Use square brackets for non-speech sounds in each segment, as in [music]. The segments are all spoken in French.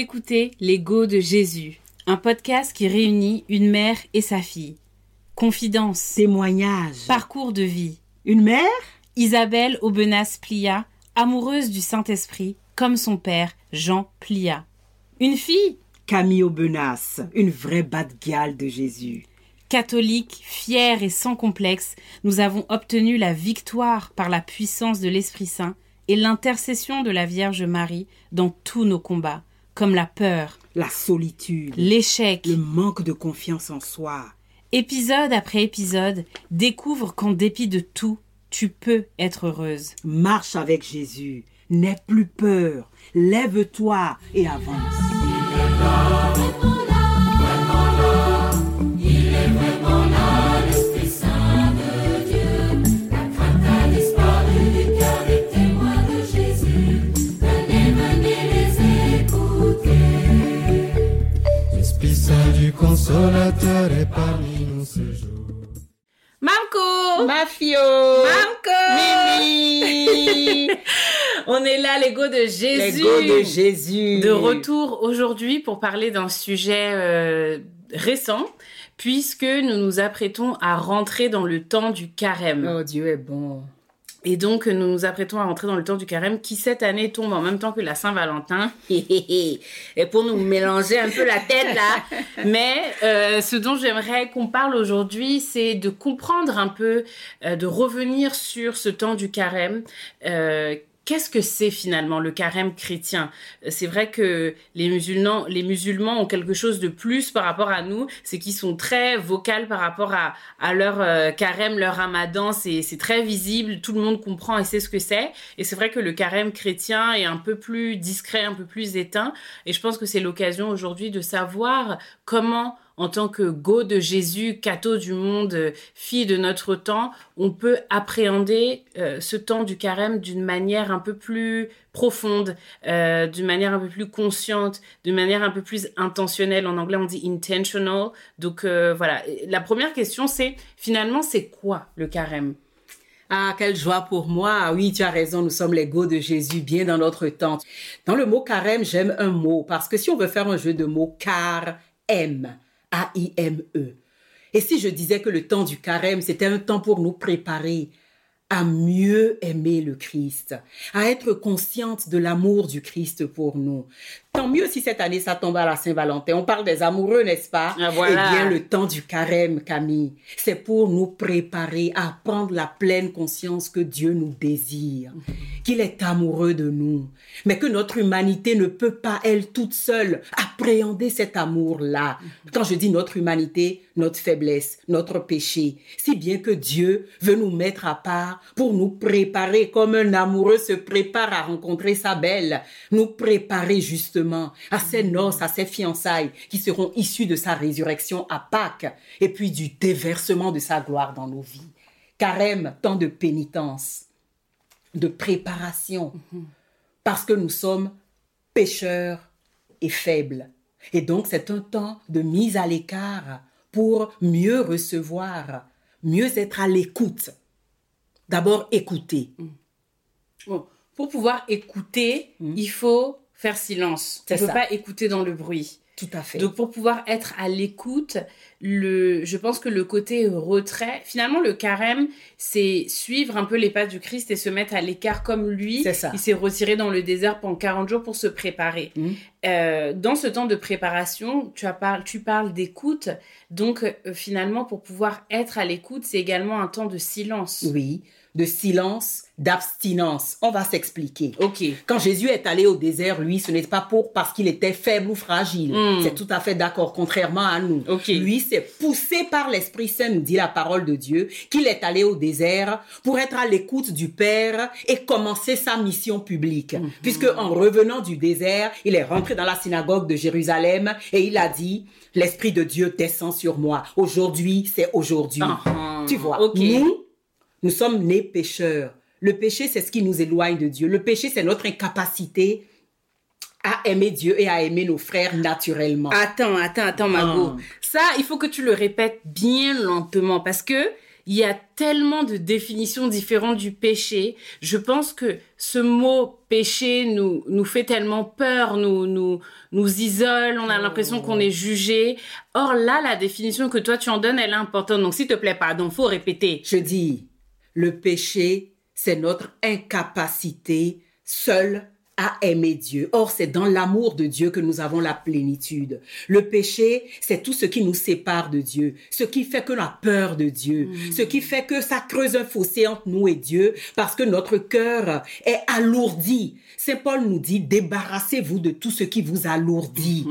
écoutez L'Ego de Jésus, un podcast qui réunit une mère et sa fille. Confidence, Témoignage. parcours de vie. Une mère? Isabelle Aubenas Plia, amoureuse du Saint-Esprit, comme son père, Jean Plia. Une fille? Camille Aubenas, une vraie bad gal de Jésus. catholique, fière et sans complexe, nous avons obtenu la victoire par la puissance de l'Esprit Saint et l'intercession de la Vierge Marie dans tous nos combats, comme la peur, La solitude. l'échec. Le manque de confiance en soi. Épisode après épisode, découvre qu'en dépit de tout, tu peux être heureuse. Marche avec Jésus. N'aie plus peur. Lève-toi et avance. L'Esprit Saint de Dieu. La crainte a disparu du cœur des témoins de Jésus. Venez, venez les écouter. L'Esprit Saint du Consolateur est parmi nous ce jour. Mamco Ma fille Mamco Mimi [laughs] On est là, l'ego de Jésus L'ego de Jésus. De retour aujourd'hui pour parler d'un sujet euh, récent, puisque nous nous apprêtons à rentrer dans le temps du carême. Oh, Dieu est bon. Et donc, nous nous apprêtons à rentrer dans le temps du carême qui, cette année, tombe en même temps que la Saint-Valentin. Et pour nous mélanger un peu la tête, là. [laughs] Mais euh, ce dont j'aimerais qu'on parle aujourd'hui, c'est de comprendre un peu, euh, de revenir sur ce temps du carême. Euh, Qu'est-ce que c'est finalement le carême chrétien? C'est vrai que les musulmans, les musulmans ont quelque chose de plus par rapport à nous, c'est qu'ils sont très vocaux par rapport à, leur euh, carême, leur ramadan, c'est très visible, tout le monde comprend et sait ce que c'est. Et c'est vrai que le carême chrétien est un peu plus discret, un peu plus éteint. Et je pense que c'est l'occasion aujourd'hui de savoir comment en tant que go de Jésus, catho du monde, euh, fille de notre temps, on peut appréhender euh, ce temps du carême d'une manière un peu plus profonde, euh, d'une manière un peu plus consciente, d'une manière un peu plus intentionnelle. En anglais, on dit intentional. Donc voilà, la première question, c'est finalement, c'est quoi le carême? Ah, quelle joie pour moi. Oui, tu as raison, nous sommes les go de Jésus, bien dans notre temps. Dans le mot carême, j'aime un mot, parce que si on veut faire un jeu de mots, car, M, A-I-M-E. Et si je disais que le temps du carême, c'était un temps pour nous préparer à mieux aimer le Christ, à être consciente de l'amour du Christ pour nous. Tant mieux si cette année ça tombe à la Saint-Valentin. On parle des amoureux, n'est-ce pas? Ah, voilà. Eh bien, le temps du carême, Camille, c'est pour nous préparer à prendre la pleine conscience que Dieu nous désire, qu'il est amoureux de nous, mais que notre humanité ne peut pas, elle toute seule, appréhender cet amour-là. Quand je dis notre humanité, notre faiblesse, notre péché, si bien que Dieu veut nous mettre à part pour nous préparer comme un amoureux se prépare à rencontrer sa belle, nous préparer justement à ces noces, à ces fiançailles qui seront issues de sa résurrection à Pâques et puis du déversement de sa gloire dans nos vies. Carême, temps de pénitence, de préparation, parce que nous sommes pécheurs et faibles. Et donc c'est un temps de mise à l'écart pour mieux recevoir, mieux être à l'écoute. D'abord écouter. Bon, pour pouvoir écouter, il faut faire silence. C'est peut ça. pas écouter dans le bruit. Tout à fait. Donc pour pouvoir être à l'écoute, le, je pense que le côté retrait, finalement le carême, c'est suivre un peu les pas du Christ et se mettre à l'écart comme lui. C'est ça. Il s'est retiré dans le désert pendant 40 jours pour se préparer. Mhm. Euh, dans ce temps de préparation, tu, as parlé, tu parles d'écoute. Donc euh, finalement, pour pouvoir être à l'écoute, c'est également un temps de silence. oui, de silence, d'abstinence. On va s'expliquer. Ok. Quand Jésus est allé au désert, lui, ce n'est pas pour parce qu'il était faible ou fragile. Mm. C'est tout à fait d'accord, contrairement à nous. Ok. Lui, c'est poussé par l'Esprit Saint, dit la parole de Dieu, qu'il est allé au désert pour être à l'écoute du Père et commencer sa mission publique. Mm-hmm. Puisque en revenant du désert, il est rentré dans la synagogue de Jérusalem et il a dit, l'Esprit de Dieu descend sur moi. Aujourd'hui, c'est aujourd'hui. Ah, Tu vois, ok. nous, nous sommes nés pécheurs. Le péché, c'est ce qui nous éloigne de Dieu. Le péché, c'est notre incapacité à aimer Dieu et à aimer nos frères naturellement. Attends, attends, attends, Margot. Ah. Ça, il faut que tu le répètes bien lentement parce que il y a tellement de définitions différentes du péché. Je pense que ce mot péché nous, nous fait tellement peur, nous, nous, nous isole, on a l'impression qu'on est jugé. Or là, la définition que toi tu en donnes, elle est importante. Donc s'il te plaît, pardon, faut répéter. Je dis, le péché, c'est notre incapacité seule à aimer Dieu. Or, c'est dans l'amour de Dieu que nous avons la plénitude. Le péché, c'est tout ce qui nous sépare de Dieu, ce qui fait que l'on a peur de Dieu, ce qui fait que ça creuse un fossé entre nous et Dieu, parce que notre cœur est alourdi. Saint Paul nous dit, débarrassez-vous de tout ce qui vous alourdit.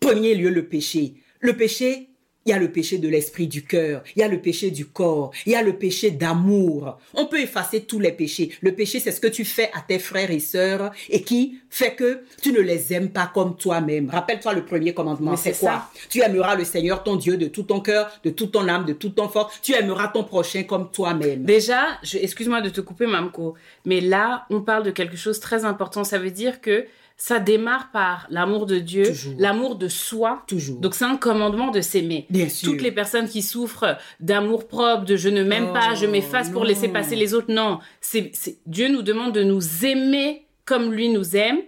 Premier lieu, le péché. Le péché, il y a le péché de l'esprit du cœur, il y a le péché du corps, il y a le péché d'amour. On peut effacer tous les péchés. Le péché, c'est ce que tu fais à tes frères et sœurs et qui fait que tu ne les aimes pas comme toi-même. Rappelle-toi le premier commandement, c'est quoi? Tu aimeras le Seigneur ton Dieu de tout ton cœur, de toute ton âme, de toute ton force. Tu aimeras ton prochain comme toi-même. Déjà, excuse-moi de te couper, Mamko, mais là, on parle de quelque chose de très important. Ça veut dire que ça démarre par l'amour de Dieu, l'amour de soi. Toujours. Donc c'est un commandement de s'aimer. Bien sûr. Toutes les personnes qui souffrent d'amour propre, de je ne m'aime Oh, pas, je m'efface pour laisser passer les autres, non. C'est, Dieu nous demande de nous aimer comme lui nous aime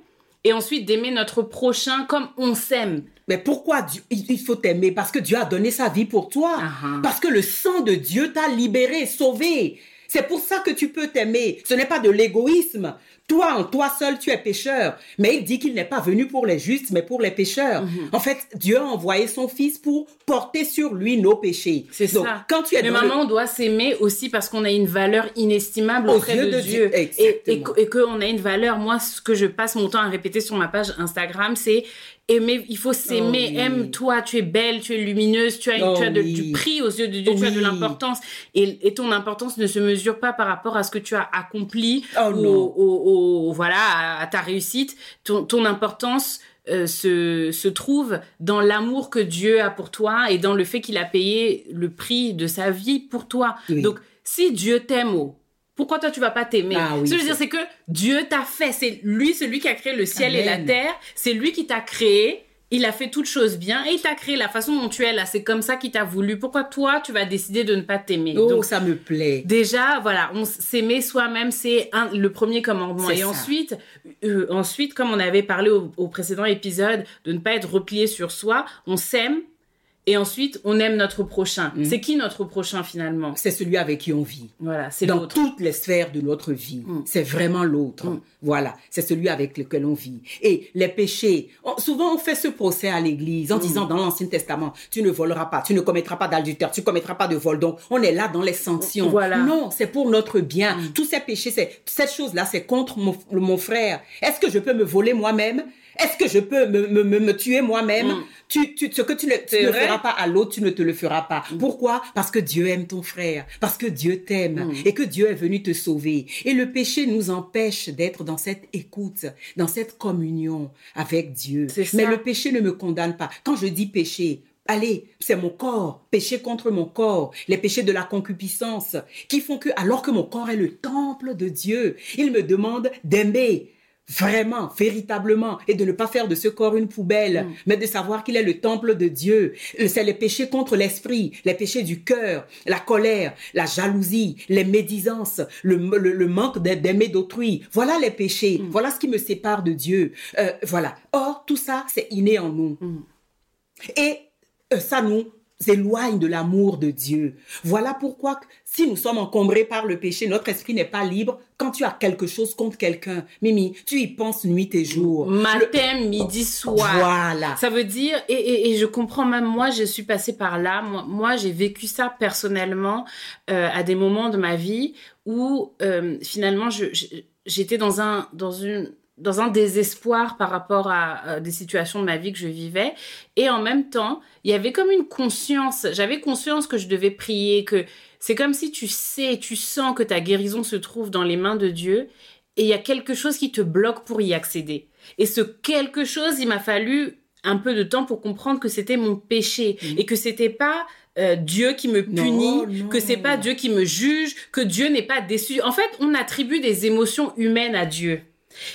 et ensuite d'aimer notre prochain comme on s'aime. Mais pourquoi Dieu, il il faut t'aimer? Parce que Dieu a donné sa vie pour toi. Ah ah. Parce que le sang de Dieu t'a libéré, sauvé. C'est pour ça que tu peux t'aimer. Ce n'est pas de l'égoïsme. Toi, en toi seul, tu es pécheur. Mais il dit qu'il n'est pas venu pour les justes, mais pour les pécheurs. Mhm. En fait, Dieu a envoyé son Fils pour porter sur lui nos péchés. C'est ça. quand tu es Mais le- maman, on doit s'aimer aussi parce qu'on a une valeur inestimable Aux auprès yeux de, de Dieu. Dieu. Et, qu'on a une valeur. Moi, ce que je passe mon temps à répéter sur ma page Instagram, c'est aimer, il faut s'aimer. Oh oui. Aime-toi, tu es belle, tu es lumineuse, tu as, Oh tu as de- oui. du prix aux yeux de Dieu, tu as de l'importance. Et, et ton importance ne se mesure pas par rapport à ce que tu as accompli Oh ou non. au- au- au- voilà, à, à ta réussite. Ton, ton importance euh, se, se trouve dans l'amour que Dieu a pour toi et dans le fait qu'il a payé le prix de sa vie pour toi. Oui. Donc, si Dieu t'aime, oh, pourquoi toi tu vas pas t'aimer? Ah oui, Ce que je veux dire, c'est- que Dieu t'a fait. C'est lui, celui qui a créé le ciel et la terre. C'est lui qui t'a créé. Il a fait toutes choses bien et il t'a créé la façon dont tu es là. C'est comme ça qu'il t'a voulu. Pourquoi toi, tu vas décider de ne pas t'aimer? Oh, Donc, ça me plaît. Déjà, voilà, on s'aimer soi-même, c'est le premier commandement. Et ça. ensuite, euh, ensuite, comme on avait parlé au, au précédent épisode, de ne pas être replié sur soi, on s'aime et ensuite on aime notre prochain. Mhm. C'est qui notre prochain finalement? C'est celui avec qui on vit. Voilà, c'est dans toutes les sphères de notre vie. Mm. C'est vraiment l'autre. Mm. Voilà, c'est celui avec lequel on vit. Et les péchés, on- souvent on fait ce procès à l'église en disant dans l'Ancien Testament, tu ne voleras pas, tu ne commettras pas d'adultère, tu commettras pas de vol. Donc on est là dans les sanctions. Voilà. Non, c'est pour notre bien. Tous ces péchés, c'est cette chose-là, c'est contre mon, mon frère. Est-ce que je peux me voler moi-même? Est-ce que je peux me, me, me, me tuer moi-même Mm. tu, tu, Ce que tu ne, tu ne feras pas à l'autre, tu ne te le feras pas. Pourquoi? Parce que Dieu aime ton frère, parce que Dieu t'aime Mm. et que Dieu est venu te sauver. Et le péché nous empêche d'être dans cette écoute, dans cette communion avec Dieu. Mais le péché ne me condamne pas. Quand je dis péché, Allez, c'est mon corps, péché contre mon corps, les péchés de la concupiscence, qui font que, alors que mon corps est le temple de Dieu, il me demande d'aimer vraiment, véritablement, et de ne pas faire de ce corps une poubelle, mais de savoir qu'il est le temple de Dieu. C'est les péchés contre l'esprit, les péchés du cœur, la colère, la jalousie, les médisances, le, le, le manque d'a- d'aimer d'autrui. Voilà les péchés. Voilà ce qui me sépare de Dieu. Euh, voilà. Or, tout ça, c'est inné en nous. Et euh, ça nous éloigne de l'amour de Dieu. Voilà pourquoi si nous sommes encombrés par le péché, notre esprit n'est pas libre. Quand tu as quelque chose contre quelqu'un, Mimi, tu y penses nuit et jour. Le- Matin, midi, soir. Voilà. Ça veut dire, et, et, et je comprends même, moi, je suis passée par là. Moi, moi, j'ai vécu ça personnellement euh, à des moments de ma vie où euh, finalement, je- je- j'étais dans un, dans une dans un désespoir par rapport à, à des situations de ma vie que je vivais et en même temps il y avait comme une conscience j'avais conscience que je devais prier que c'est comme si tu sais tu sens que ta guérison se trouve dans les mains de Dieu et il y a quelque chose qui te bloque pour y accéder et ce quelque chose il m'a fallu un peu de temps pour comprendre que c'était mon péché et que c'était pas euh, Dieu qui me Non, punit, non. que c'est pas Dieu qui me juge, que Dieu n'est pas déçu. En fait, on attribue des émotions humaines à Dieu.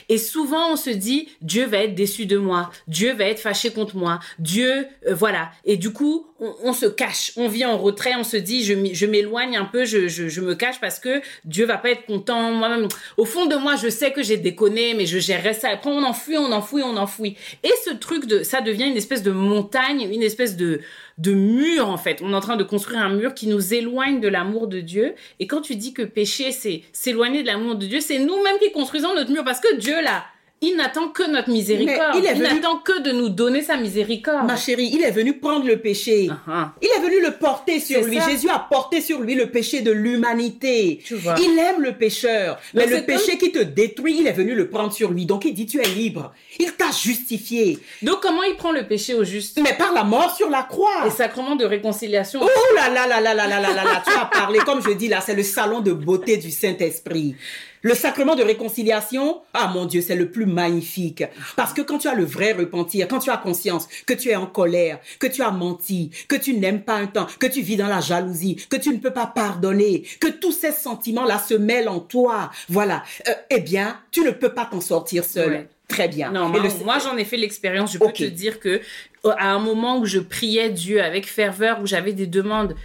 Et souvent, on se dit, Dieu va être déçu de moi, Dieu va être fâché contre moi, Dieu, euh, voilà. Et du coup, on, on se cache, on vit en retrait, on se dit, je, m'éloigne un peu, je, je, je me cache parce que Dieu va pas être content. Moi-même, au fond de moi, je sais que j'ai déconné, mais je gérerai ça. Après, on enfouit, on enfouit, on enfouit. Et ce truc de, ça devient une espèce de montagne, une espèce de, de mur, en fait. On est en train de construire un mur qui nous éloigne de l'amour de Dieu. Et quand tu dis que péché, c'est s'éloigner de l'amour de Dieu, c'est nous-mêmes qui construisons notre mur parce que Dieu, là, il n'attend que notre miséricorde. Mais il il venu- n'attend que de nous donner sa miséricorde. Ma chérie, il est venu prendre le péché. Ah, ah. Il est venu le porter sur lui. ça. Jésus a porté sur lui le péché de l'humanité. Il aime le pécheur. Mais le péché qui te détruit, il est venu le prendre sur lui. Donc il dit, tu es libre. Il t'a justifié. Donc, comment il prend le péché au juste Mais par la mort sur la croix. Les sacrements de réconciliation. Oh là là là là là là là là là, tu as parlé, comme je dis là, c'est le salon de beauté du Saint-Esprit. Le sacrement de réconciliation, ah mon Dieu, c'est le plus magnifique. Parce que quand tu as le vrai repentir, quand tu as conscience que tu es en colère, que tu as menti, que tu n'aimes pas un temps, que tu vis dans la jalousie, que tu ne peux pas pardonner, que tous ces sentiments-là se mêlent en toi, voilà, euh, eh bien, tu ne peux pas t'en sortir seul. Ouais. Très bien. Non, moi, le- moi, j'en ai fait l'expérience. Je peux te dire que euh, à un moment où je priais Dieu avec ferveur, où j'avais des demandes,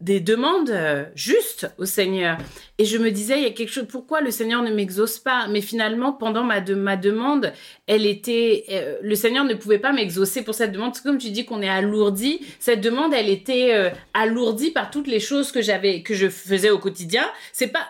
des demandes euh, justes au Seigneur, et je me disais, il y a quelque chose. Pourquoi le Seigneur ne m'exauce pas? Mais finalement, pendant ma de, ma demande, elle était, euh, le Seigneur ne pouvait pas m'exaucer pour cette demande. Comme tu dis qu'on est alourdi, cette demande, elle était euh, alourdie par toutes les choses que j'avais, que je faisais au quotidien. C'est pas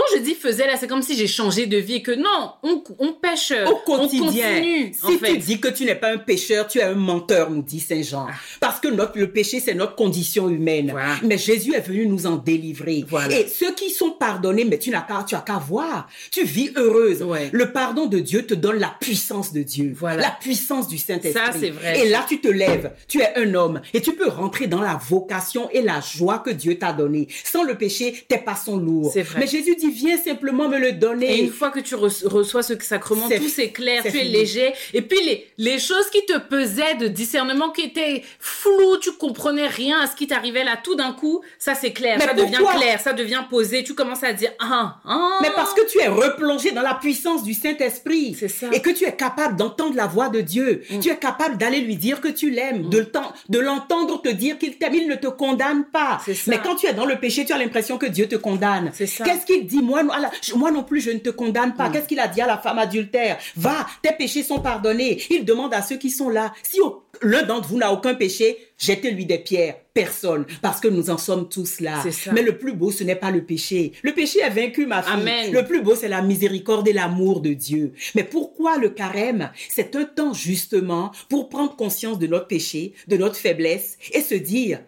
quand je dis faisais là, c'est comme si j'ai changé de vie et que non, on, on pêche au quotidien. On continue, si en fait. tu dis que tu n'es pas un pécheur, tu es un menteur, nous dit Saint Jean. Parce que notre, le péché, c'est notre condition humaine. Ah. Voilà. Mais Jésus est venu nous en délivrer. Voilà. Et ceux qui sont pardonnés, mais tu n'as qu'à, tu as qu'à voir. Tu vis heureuse. Ouais. Le pardon de Dieu te donne la puissance de Dieu. Voilà. La puissance du Saint-Esprit. Ça, c'est vrai. Et là, tu te lèves. Tu es un homme. Et tu peux rentrer dans la vocation et la joie que Dieu t'a donnée. Sans le péché, tes pas sont lourds. Mais Jésus dit, viens simplement me le donner. Et une fois que tu re- reçois ce sacrement, C'est tout s'éclaire, tu es fini. léger. Et puis les, les choses qui te pesaient de discernement, qui étaient floues, tu comprenais rien à ce qui t'arrivait là, tout d'un coup, ça s'éclaire, Mais ça devient clair, ça devient posé, tu commences à dire, ah, ah. Mais parce que tu es replongé dans la puissance du Saint-Esprit. C'est ça. Et que tu es capable d'entendre la voix de Dieu. Mm. Tu es capable d'aller lui dire que tu l'aimes, de, temps- de l'entendre te dire qu'il t'aime. Il ne te condamne pas. C'est ça. Mais quand tu es dans le péché, tu as l'impression que Dieu te condamne. C'est ça. Qu'est-ce qu'il dit? Moi, non- moi plus, je ne te condamne pas. Qu'est-ce qu'il a dit à la femme adultère? Va, tes péchés sont pardonnés. Il demande à ceux qui sont là, si l'un d'entre vous n'a aucun péché, jetez-lui des pierres. Personne. Parce que nous en sommes tous là. Mais le plus beau, ce n'est pas le péché. Le péché est vaincu, ma fille. Amen. Le plus beau, c'est la miséricorde et l'amour de Dieu. Mais pourquoi le carême? C'est un temps justement pour prendre conscience de notre péché, de notre faiblesse et se dire,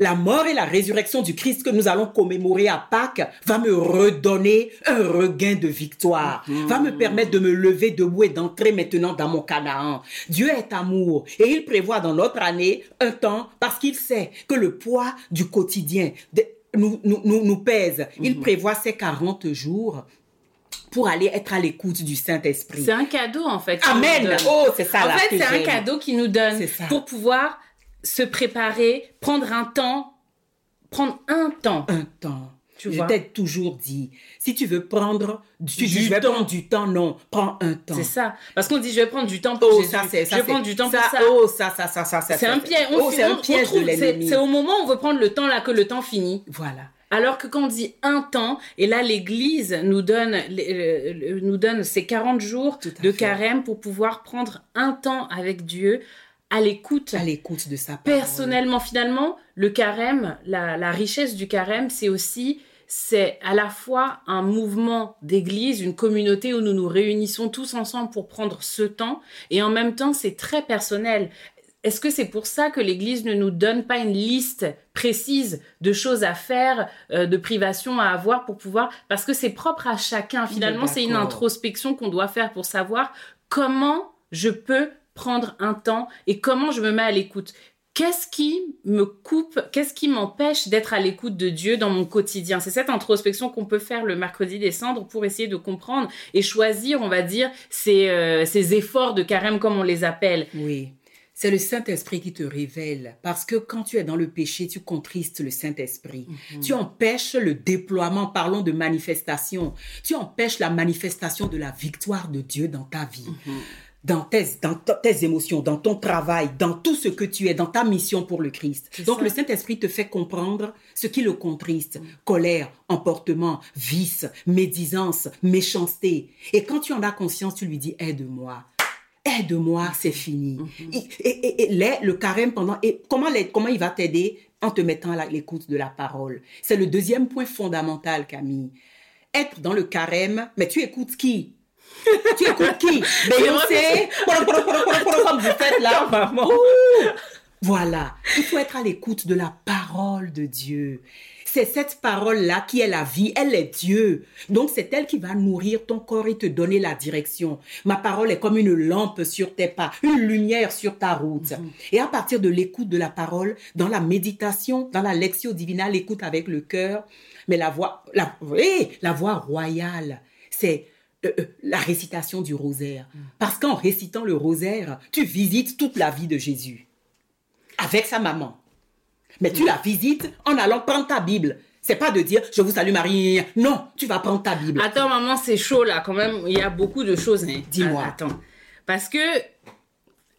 la mort et la résurrection du Christ que nous allons commémorer à Pâques va me redonner un regain de victoire, va me permettre de me lever debout et d'entrer maintenant dans mon Canaan. Dieu est amour et il prévoit dans notre année un temps parce qu'il sait que le poids du quotidien de- nous, nous, nous, nous pèse. Il prévoit ces 40 jours pour aller être à l'écoute du Saint-Esprit. C'est un cadeau, en fait. Amen. Oh, c'est ça En fait, c'est un cadeau qui nous donne pour pouvoir se préparer, prendre un temps, prendre un temps. un temps. Tu je vois? t'ai toujours dit, si tu veux prendre du, Du je vais temps. prendre du temps, non, prends un temps. C'est ça. Parce qu'on dit, je vais prendre du temps pour Oh, Jésus. ça c'est ça. je vais prendre du temps ça, pour ça. Oh, ça, ça, ça, ça. C'est un piège. On Oh, on- un on piège trouve- de c'est- au moment où on veut prendre le temps là que le temps finit. Voilà. Alors que quand on dit un temps, et là l'Église nous donne, euh, nous donne ces 40 jours de fait. carême pour pouvoir prendre un temps avec Dieu à l'écoute. À l'écoute de sa parole. Personnellement, finalement, le carême, la, la richesse du carême, c'est aussi, c'est à la fois un mouvement d'église, une communauté où nous nous réunissons tous ensemble pour prendre ce temps, et en même temps, c'est très personnel. Est-ce que c'est pour ça que l'Église ne nous donne pas une liste précise de choses à faire, euh, de privations à avoir pour pouvoir... Parce que c'est propre à chacun. Finalement, c'est une introspection qu'on doit faire pour savoir comment je peux prendre un temps et comment je me mets à l'écoute. Qu'est-ce qui me coupe, qu'est-ce qui m'empêche d'être à l'écoute de Dieu dans mon quotidien? C'est cette introspection qu'on peut faire le mercredi des cendres pour essayer de comprendre et choisir, on va dire, ces, euh, ces efforts de carême comme on les appelle. Oui. C'est le Saint-Esprit qui te révèle. Parce que quand tu es dans le péché, tu contristes le Saint-Esprit. Tu empêches le déploiement, parlons de manifestation. Tu empêches la manifestation de la victoire de Dieu dans ta vie. Dans tes, dans to- tes émotions, dans ton travail, dans tout ce que tu es, dans ta mission pour le Christ. Donc ça. le Saint-Esprit te fait comprendre ce qui le contriste. Colère, emportement, vice, médisance, méchanceté. Et quand tu en as conscience, tu lui dis aide-moi. Aide-moi, c'est fini. Et, et- et- le carême pendant et comment les- comment il va t'aider en te mettant à l'écoute de la parole? C'est le deuxième point fondamental, Camille. Être dans le carême, mais tu écoutes qui? Tu écoutes qui Beyoncé Comme vous faites là, maman. Voilà. Il faut être à l'écoute de la parole de Dieu. C'est cette parole-là qui est la vie, elle est Dieu. Donc c'est elle qui va nourrir ton corps et te donner la direction. Ma parole est comme une lampe sur tes pas, une lumière sur ta route. Et à partir de l'écoute de la parole, dans la méditation, dans la lectio divina, l'écoute avec le cœur, mais la voix, la, oui, la voix royale, c'est euh, euh, la récitation du rosaire. Parce qu'en récitant le rosaire, tu visites toute la vie de Jésus avec sa maman. Mais tu la visites en allant prendre ta Bible. C'est pas de dire je vous salue Marie. Non, tu vas prendre ta Bible. Attends, maman, c'est chaud là, quand même. Il y a beaucoup de choses. Dis-moi. Attends. Parce que,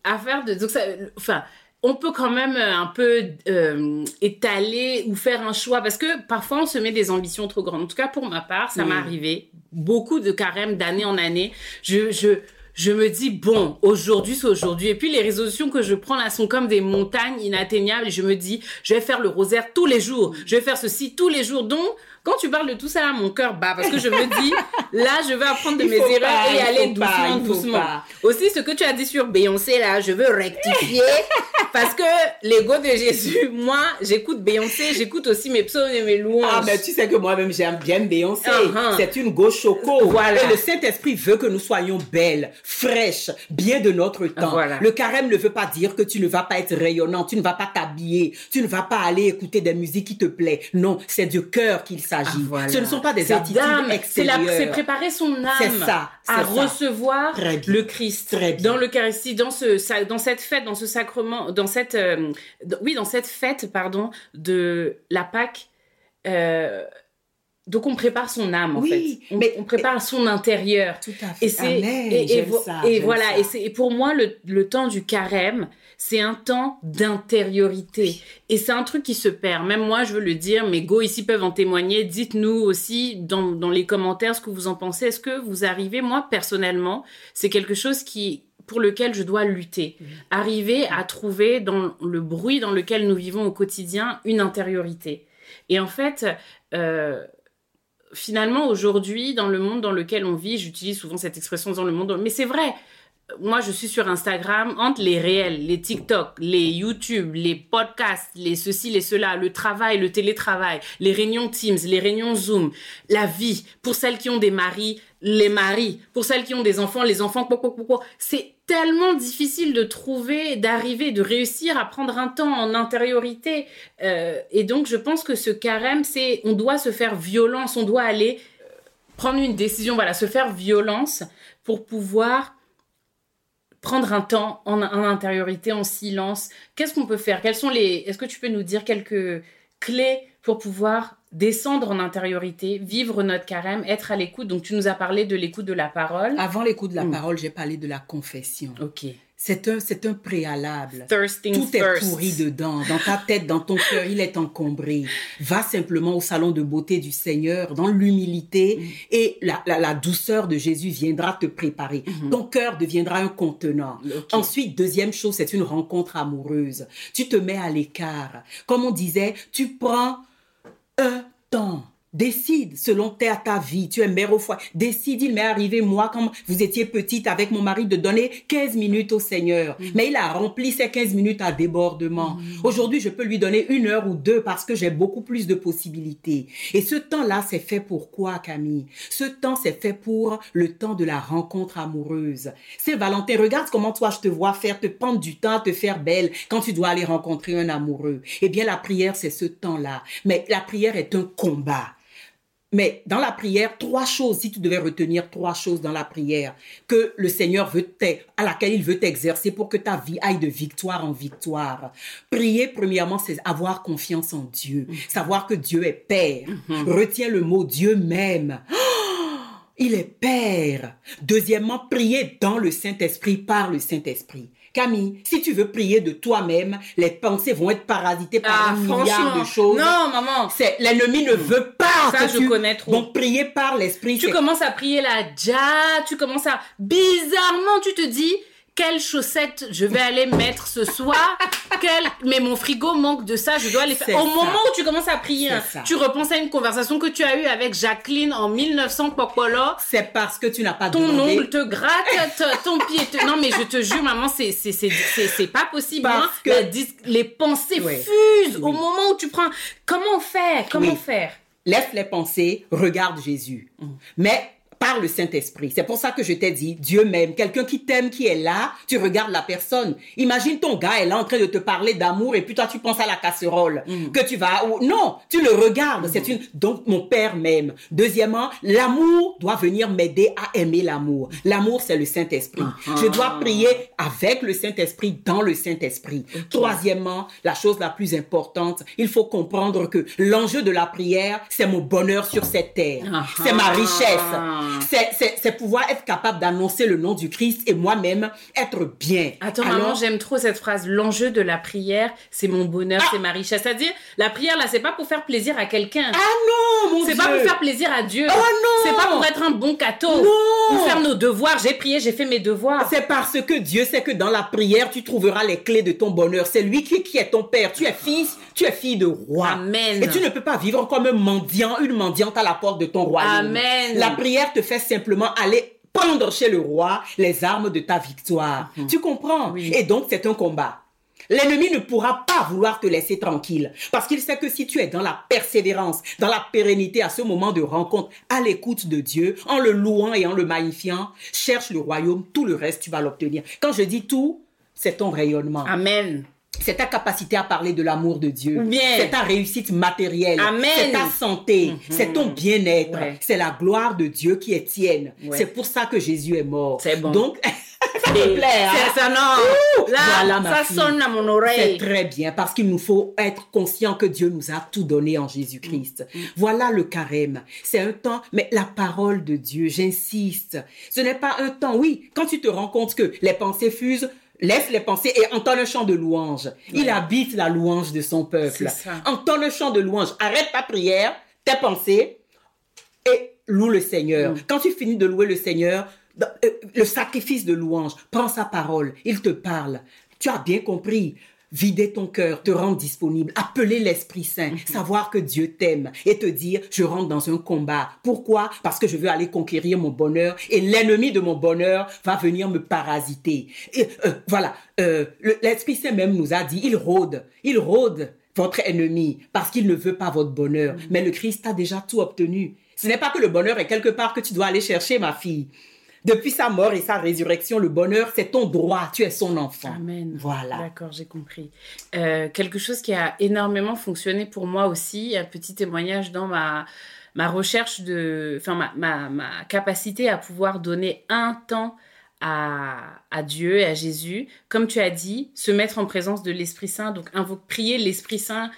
affaire de. Donc, ça, enfin, on peut quand même euh, un peu euh, étaler ou faire un choix. Parce que parfois, on se met des ambitions trop grandes. En tout cas, pour ma part, ça m'est arrivé. Beaucoup de carême d'année en année. Je. je je me dis, bon, aujourd'hui, c'est aujourd'hui. Et puis, les résolutions que je prends là sont comme des montagnes inatteignables. Et je me dis, je vais faire le rosaire tous les jours. Je vais faire ceci tous les jours. Donc, quand tu parles de tout ça là, mon cœur bat. Parce que je me dis, [laughs] là, je vais apprendre de Il mes erreurs pas, et aller pas, doucement, doucement. pas. Aussi, ce que tu as dit sur Beyoncé là, je veux rectifier. [laughs] parce que l'ego de Jésus, moi, j'écoute Beyoncé, j'écoute aussi mes psaumes et mes louanges. Ah, mais tu sais que moi-même, j'aime bien Beyoncé. Uh-huh. C'est une go choco. Voilà. Et le Saint-Esprit veut que nous soyons belles, fraîches, bien de notre temps. Voilà. Le carême ne veut pas dire que tu ne vas pas être rayonnant, tu ne vas pas t'habiller, tu ne vas pas aller écouter des musiques qui te plaisent. Non, c'est du cœur qu'il s'agit. Ah, voilà. Ce ne sont pas des attitudes la- extérieures. c'est préparer son âme ça, à ça. recevoir le Christ dans l'Eucharistie, dans ce, dans cette fête, dans ce sacrement, dans cette, euh, oui, dans cette fête, pardon, de la Pâque. euh, donc on prépare son âme en Oui, fait. On, mais- on prépare son intérieur. Tout à fait. Et c'est et, et vo- ça, et voilà ça. et c'est pour moi le, le temps du carême c'est un temps d'intériorité. Et c'est un truc qui se perd. Même moi je veux le dire mes go ici peuvent en témoigner. Dites-nous aussi dans, dans les commentaires ce que vous en pensez. Est-ce que vous arrivez moi personnellement c'est quelque chose qui pour lequel je dois lutter. Arriver à trouver dans le bruit dans lequel nous vivons au quotidien une intériorité. Et en fait euh, finalement, aujourd'hui, dans le monde dans lequel on vit, j'utilise souvent cette expression dans le monde, mais c'est vrai. Moi, je suis sur Instagram, entre les réels, les TikTok, les YouTube, les podcasts, les ceci, les cela, le travail, le télétravail, les réunions Teams, les réunions Zoom, la vie. Pour celles qui ont des maris, les maris. Pour celles qui ont des enfants, les enfants. C'est tellement difficile de trouver, d'arriver, de réussir à prendre un temps en intériorité. Euh, et donc, je pense que ce carême, c'est, on doit se faire violence, on doit aller prendre une décision, voilà, se faire violence pour pouvoir prendre un temps en, en intériorité, en silence. Qu'est-ce qu'on peut faire? Quelles sont les Est-ce que tu peux nous dire quelques clés pour pouvoir descendre en intériorité, vivre notre carême, être à l'écoute? Donc tu nous as parlé de l'écoute de la parole. Avant l'écoute de la Mm. parole, j'ai parlé de la confession. Ok. C'est un, c'est un préalable. Thirsting Tout est pourri dedans. Dans ta tête, dans ton cœur, il est encombré. Va simplement au salon de beauté du Seigneur, dans l'humilité, Mm. et la, la, la douceur de Jésus viendra te préparer. Ton cœur deviendra un contenant. Mm-hmm. Ensuite, deuxième chose, c'est une rencontre amoureuse. Tu te mets à l'écart. Comme on disait, tu prends un temps. Décide selon ta, ta vie. Tu es mère au foyer. Décide, il m'est arrivé, moi, quand vous étiez petite avec mon mari, de donner 15 minutes au Seigneur. Mais il a rempli ces 15 minutes à débordement. Aujourd'hui, je peux lui donner une heure ou deux parce que j'ai beaucoup plus de possibilités. Et ce temps-là, c'est fait pour quoi, Camille? Ce temps, c'est fait pour le temps de la rencontre amoureuse. C'est Valentin, regarde comment toi, je te vois faire, te prendre du temps, te faire belle quand tu dois aller rencontrer un amoureux. Eh bien, la prière, c'est ce temps-là. Mais la prière est un combat Mais dans la prière, trois choses, si tu devais retenir trois choses dans la prière que le Seigneur veut à laquelle il veut t'exercer pour que ta vie aille de victoire en victoire. Prier, premièrement, c'est avoir confiance en Dieu. Savoir que Dieu est Père. Retiens le mot Dieu même. [gasps] Il est Père. Deuxièmement, prier dans le Saint-Esprit, par le Saint-Esprit. Camille, si tu veux prier de toi-même, les pensées vont être parasitées par Ah, un milliard de choses. Non, maman. C'est l'ennemi ne veut pas Ça, que je tu... connais trop. Donc prier par l'esprit. Tu commences à prier la dja, tu commences à... Bizarrement, tu te dis, quelles chaussettes je vais aller mettre ce soir? Quel... Mais mon frigo manque de ça, je dois les faire. Au ça. moment où tu commences à prier, hein, tu repenses à une conversation que tu as eue avec Jacqueline en 1900 Popolo. C'est parce que tu n'as pas Ton demandé. ongle te gratte, ton pied te... Non, mais je te jure, maman, c'est c'est c'est c'est c'est pas possible. Parce hein. que- La dis- Les pensées fusent au moment où tu prends... Comment faire? Comment Oui. faire? Laisse les pensées, regarde Jésus. Mais par le Saint-Esprit. C'est pour ça que je t'ai dit, Dieu m'aime. Quelqu'un qui t'aime, qui est là, tu regardes la personne. Imagine ton gars est là en train de te parler d'amour et puis toi tu penses à la casserole que tu vas ou non, tu le regardes. C'est une donc mon père m'aime. Deuxièmement, l'amour doit venir m'aider à aimer l'amour. L'amour c'est le Saint-Esprit. Je dois prier avec le Saint-Esprit dans le Saint-Esprit. Troisièmement, la chose la plus importante, il faut comprendre que l'enjeu de la prière, c'est mon bonheur sur cette terre. Ah. C'est ma richesse. C'est- pouvoir être capable d'annoncer le nom du Christ et moi-même être bien. Attends, Alors, maman, j'aime trop cette phrase. L'enjeu de la prière, c'est mon bonheur, Ah. c'est ma richesse. C'est-à-dire, la prière, là, c'est pas pour faire plaisir à quelqu'un. Ah non, mon c'est pas pour faire plaisir à Dieu. Oh non. C'est pas pour être un bon cateau. Non. Pour faire nos devoirs. J'ai prié, j'ai fait mes devoirs. C'est parce que Dieu sait que dans la prière, tu trouveras les clés de ton bonheur. C'est lui qui, qui est ton père. Tu es fils, tu es fille de roi. Amen. Et tu ne peux pas vivre comme un mendiant, une mendiante à la porte de ton royaume. Amen. La prière te fait simplement aller prendre chez le roi les armes de ta victoire. Tu comprends? Mhm. Oui. Et donc, c'est un combat. L'ennemi ne pourra pas vouloir te laisser tranquille parce qu'il sait que si tu es dans la persévérance, dans la pérennité à ce moment de rencontre, à l'écoute de Dieu, en le louant et en le magnifiant, cherche le royaume, tout le reste, tu vas l'obtenir. Quand je dis tout, c'est ton rayonnement. Amen. C'est ta capacité à parler de l'amour de Dieu. Bien. C'est ta réussite matérielle. Amen. C'est ta santé. C'est ton bien-être. Ouais. C'est la gloire de Dieu qui est tienne. Ouais. C'est pour ça que Jésus est mort. C'est bon. Donc, [laughs] ça me plaît. hein? C'est ça, non? Là, Voilà, ma ça fille. sonne à mon C'est oreille. très bien parce qu'il nous faut être conscient que Dieu nous a tout donné en Jésus-Christ. Mm. Voilà le carême. C'est un temps, mais la parole de Dieu, j'insiste. Ce n'est pas un temps, oui, quand tu te rends compte que les pensées fusent, laisse les pensées et entonne un chant de louange. Il habite la louange de son peuple. Entonne un chant de louange. Arrête ta prière, tes pensées et loue le Seigneur. Quand tu finis de louer le Seigneur, euh, le sacrifice de louange, prends sa parole, il te parle. Tu as bien compris. Vider ton cœur, te rendre disponible, appeler l'Esprit Saint, savoir que Dieu t'aime et te dire, je rentre dans un combat. Pourquoi? Parce que je veux aller conquérir mon bonheur et l'ennemi de mon bonheur va venir me parasiter. Et, euh, voilà, euh, le- l'Esprit Saint même nous a dit, il rôde, il rôde votre ennemi parce qu'il ne veut pas votre bonheur. Mais le Christ a déjà tout obtenu. Ce n'est pas que le bonheur est quelque part que tu dois aller chercher, ma fille. Depuis sa mort et sa résurrection, le bonheur, c'est ton droit. Tu es son enfant. Amen. Voilà. D'accord, j'ai compris. Euh, quelque chose qui a énormément fonctionné pour moi aussi, un petit témoignage dans ma, ma recherche de, enfin, ma, ma, ma capacité à pouvoir donner un temps à, à Dieu et à Jésus. Comme tu as dit, se mettre en présence de l'Esprit Saint, donc invoquer, prier l'Esprit Saint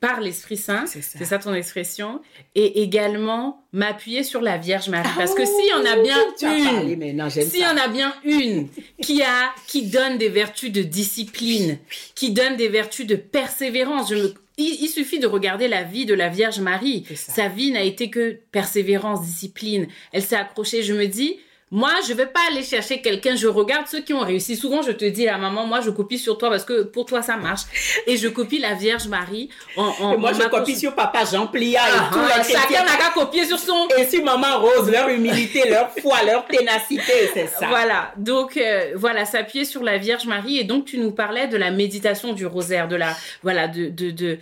par l'Esprit Saint, C'est ça. ton expression, et également m'appuyer sur la Vierge Marie, parce que s'il y en a bien une, s'il y en a bien une [laughs] qui a qui donne des vertus de discipline, qui donne des vertus de persévérance, je me- il, suffit de regarder la vie de la Vierge Marie. Sa vie n'a été que persévérance, discipline. Elle s'est accrochée. Je me dis, moi, je vais pas aller chercher quelqu'un. Je regarde ceux qui ont réussi. Souvent, je te dis, la maman, moi, je copie sur toi parce que pour toi, ça marche. Et je copie la Vierge Marie en, en Et moi, en je copie sur papa Jean Plia et Ah, tous ah, chacun n'a qu'à copier sur son Et sur maman Rose, leur humilité, leur foi, leur ténacité, c'est ça. Voilà, donc euh, voilà, s'appuyer sur la Vierge Marie et donc tu nous parlais de la méditation du rosaire, de la voilà, de de, de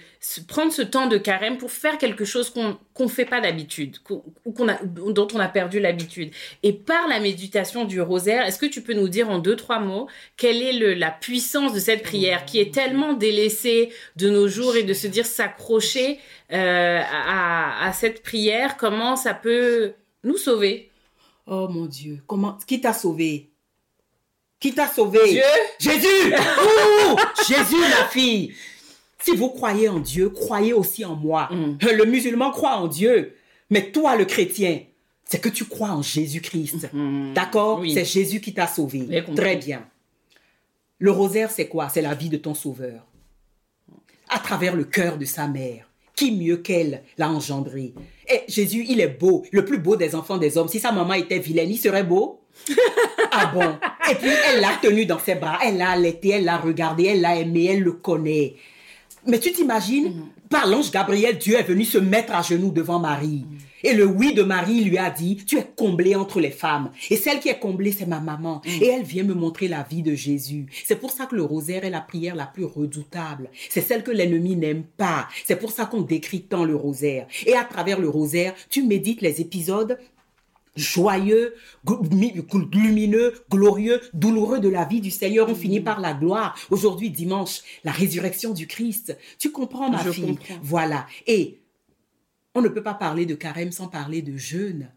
prendre ce temps de carême pour faire quelque chose qu'on qu'on fait pas d'habitude, qu'on dont on a perdu l'habitude. Et par la la méditation du rosaire, est-ce que tu peux nous dire en deux, trois mots quelle est le, la puissance de cette prière qui est tellement délaissée de nos jours et de se dire s'accrocher euh, à, à cette prière, comment ça peut nous sauver? Oh mon Dieu, comment qui t'a sauvé? Qui t'a sauvé? Dieu? Jésus! [laughs] Ouh, Jésus, ma fille! Si vous croyez en Dieu, croyez aussi en moi. Mm. Le musulman croit en Dieu, mais toi, le chrétien, c'est que tu crois en Jésus-Christ. Mm. D'accord? Oui. C'est Jésus qui t'a sauvé. Très bien. Le rosaire, c'est quoi? C'est la vie de ton sauveur. À travers le cœur de sa mère. Qui mieux qu'elle l'a engendré? Et Jésus, il est beau, le plus beau des enfants des hommes. Si sa maman était vilaine, il serait beau [laughs] Ah bon? Et puis, elle l'a tenu dans ses bras, elle l'a allaité, elle l'a regardé, elle l'a aimé, elle le connaît. Mais tu t'imagines, par l'ange Gabriel, Dieu est venu se mettre à genoux devant Marie. Et le oui de Marie lui a dit, tu es comblée entre les femmes. Et celle qui est comblée, c'est ma maman. Et elle vient me montrer la vie de Jésus. C'est pour ça que le rosaire est la prière la plus redoutable. C'est celle que l'ennemi n'aime pas. C'est pour ça qu'on décrit tant le rosaire. Et à travers le rosaire, tu médites les épisodes joyeux, lumineux, glorieux, douloureux de la vie du Seigneur. On finit par la gloire. Aujourd'hui, dimanche, la résurrection du Christ. Tu comprends, ma Je fille? comprends. Voilà. Et on ne peut pas parler de carême sans parler de jeûne.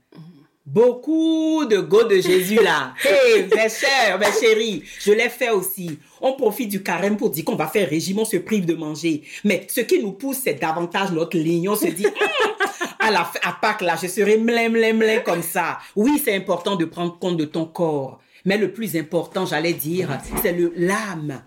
Beaucoup de go de Jésus là. [laughs] Hé, mes chers, mes chéris, je l'ai fait aussi. On profite du carême pour dire qu'on va faire régime, on se prive de manger. Mais ce qui nous pousse, c'est davantage notre ligne. On se dit, Hum, à la à Pâques là, je serai mlin, mlin comme ça. Oui, c'est important de prendre compte de ton corps. Mais le plus important, j'allais dire, c'est le l'âme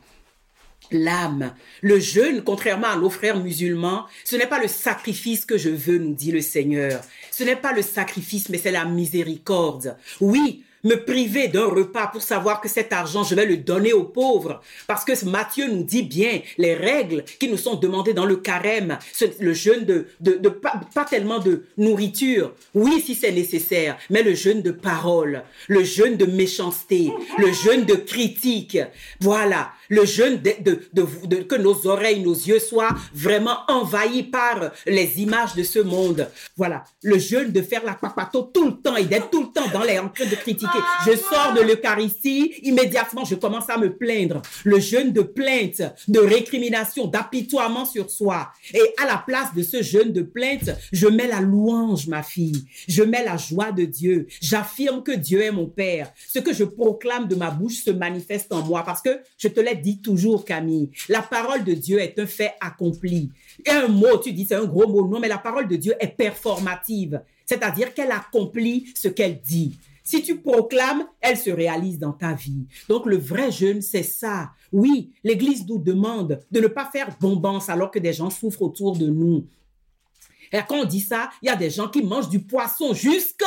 l'âme. Le jeûne, contrairement à nos frères musulmans, ce n'est pas le sacrifice que je veux, nous dit le Seigneur. Ce n'est pas le sacrifice, mais c'est la miséricorde. Oui, me priver d'un repas pour savoir que cet argent, je vais le donner aux pauvres. Parce que Matthieu nous dit bien les règles qui nous sont demandées dans le carême, le jeûne de, de, pas, tellement de nourriture. Oui, si c'est nécessaire, mais le jeûne de parole, le jeûne de méchanceté, le jeûne de critique. Voilà, le jeûne de- que nos oreilles, nos yeux soient vraiment envahis par les images de ce monde. Voilà, le jeûne de faire la papato tout le temps et d'être tout le temps dans les en train de critiquer. Je sors de l'Eucharistie, immédiatement je commence à me plaindre. Le jeûne de plainte, de récrimination, d'apitoiement sur soi. Et à la place de ce jeûne de plainte, je mets la louange, ma fille. Je mets la joie de Dieu. J'affirme que Dieu est mon Père. Ce que je proclame de ma bouche se manifeste en moi parce que je te l'ai dit toujours, Camille. La parole de Dieu est un fait accompli. Un mot, tu dis c'est un gros mot. Non, mais la parole de Dieu est performative. C'est-à-dire qu'elle accomplit ce qu'elle dit. Si tu proclames, elle se réalise dans ta vie. Donc le vrai jeûne, c'est ça. Oui, l'Église nous demande de ne pas faire bombance alors que des gens souffrent autour de nous. Et quand on dit ça, il y a des gens qui mangent du poisson jusqu'en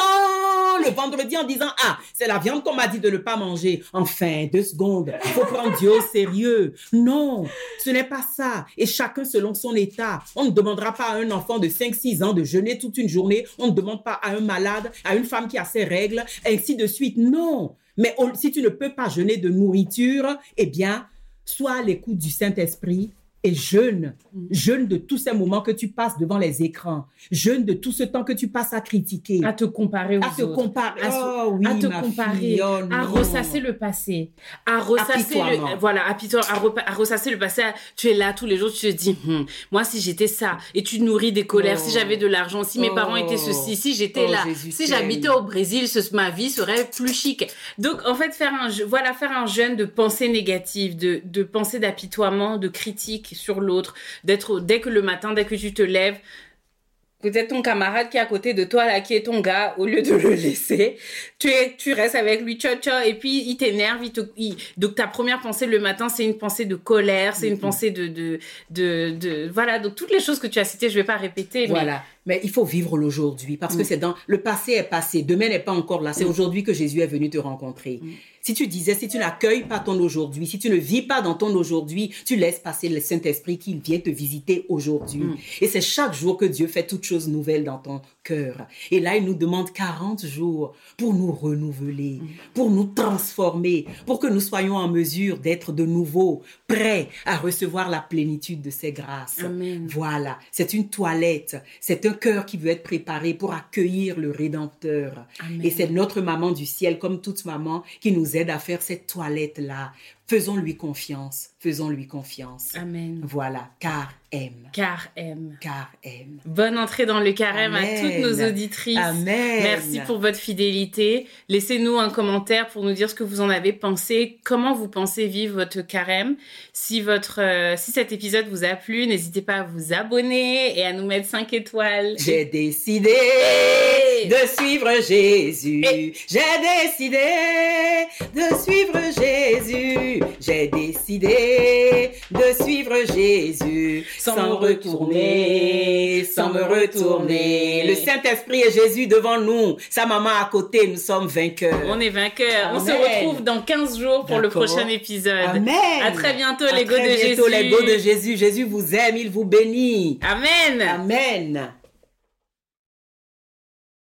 le vendredi en disant ah c'est la viande qu'on m'a dit de ne pas manger. Enfin deux secondes, il faut prendre Dieu au sérieux. Non, ce n'est pas ça. Et chacun selon son état. On ne demandera pas à un enfant de 5-6 ans de jeûner toute une journée. On ne demande pas à un malade, à une femme qui a ses règles, ainsi de suite. Non. Mais si tu ne peux pas jeûner de nourriture, eh bien, sois à l'écoute du Saint-Esprit et jeûne. Jeûne de tous ces moments que tu passes devant les écrans. Jeûne de tout ce temps que tu passes à critiquer. À te comparer aux À te comparer. À, Oh oui, à te comparer, fille. Oh à ressasser le passé, à ressasser le, voilà, à, à ressasser le passé. tu es là tous les jours, tu te dis, Hum, moi si j'étais ça, et tu nourris des colères, Oh. si j'avais de l'argent, si mes Oh. parents étaient ceci, si j'étais Oh, là, Jésus si j'habitais au Brésil, ce, ma vie serait plus chic. Donc en fait faire un, voilà, faire un jeûne de pensée négative, de, de pensée d'apitoiement, de critique sur l'autre, d'être dès que le matin, dès que tu te lèves, peut-être ton camarade qui est à côté de toi là qui est ton gars au lieu de le laisser tu es tu restes avec lui tcha tcha et puis il t'énerve il te il- donc ta première pensée le matin c'est une pensée de colère c'est une pensée de de, de de voilà donc toutes les choses que tu as citées je vais pas répéter mais Voilà. Mais il faut vivre l'aujourd'hui parce que Mm. c'est dans le passé est passé, demain n'est pas encore là. C'est aujourd'hui que Jésus est venu te rencontrer. Mm. Si tu disais, si tu n'accueilles pas ton aujourd'hui, si tu ne vis pas dans ton aujourd'hui, tu laisses passer le Saint-Esprit qui vient te visiter aujourd'hui. Mm. Et c'est chaque jour que Dieu fait toutes choses nouvelles dans ton cœur. Et là, il nous demande 40 jours pour nous renouveler, pour nous transformer, pour que nous soyons en mesure d'être de nouveau prêts à recevoir la plénitude de ses grâces. Amen. Voilà, c'est une toilette, c'est un cœur qui veut être préparé pour accueillir le Rédempteur. Amen. Et c'est notre maman du ciel, comme toute maman, qui nous aide à faire cette toilette-là. Faisons-lui confiance, faisons-lui confiance. Amen. Voilà, car aime, Car aime. car aime. Bonne entrée dans le carême à toutes nos auditrices. Amen. Merci pour votre fidélité. Laissez-nous un commentaire pour nous dire ce que vous en avez pensé, comment vous pensez vivre votre carême. Si votre, euh, si cet épisode vous a plu, n'hésitez pas à vous abonner et à nous mettre 5 étoiles. J'ai décidé de suivre Jésus. J'ai décidé de suivre Jésus. J'ai décidé de suivre Jésus. Sans Sans, me retourner, sans me retourner. Le Saint-Esprit et Jésus devant nous. Sa maman à côté, nous sommes vainqueurs. On est vainqueurs. On se retrouve dans 15 jours pour le prochain épisode. Amen. À très bientôt, À les go de bientôt, Jésus. les go de Jésus. Jésus vous aime, il vous bénit. Amen. Amen.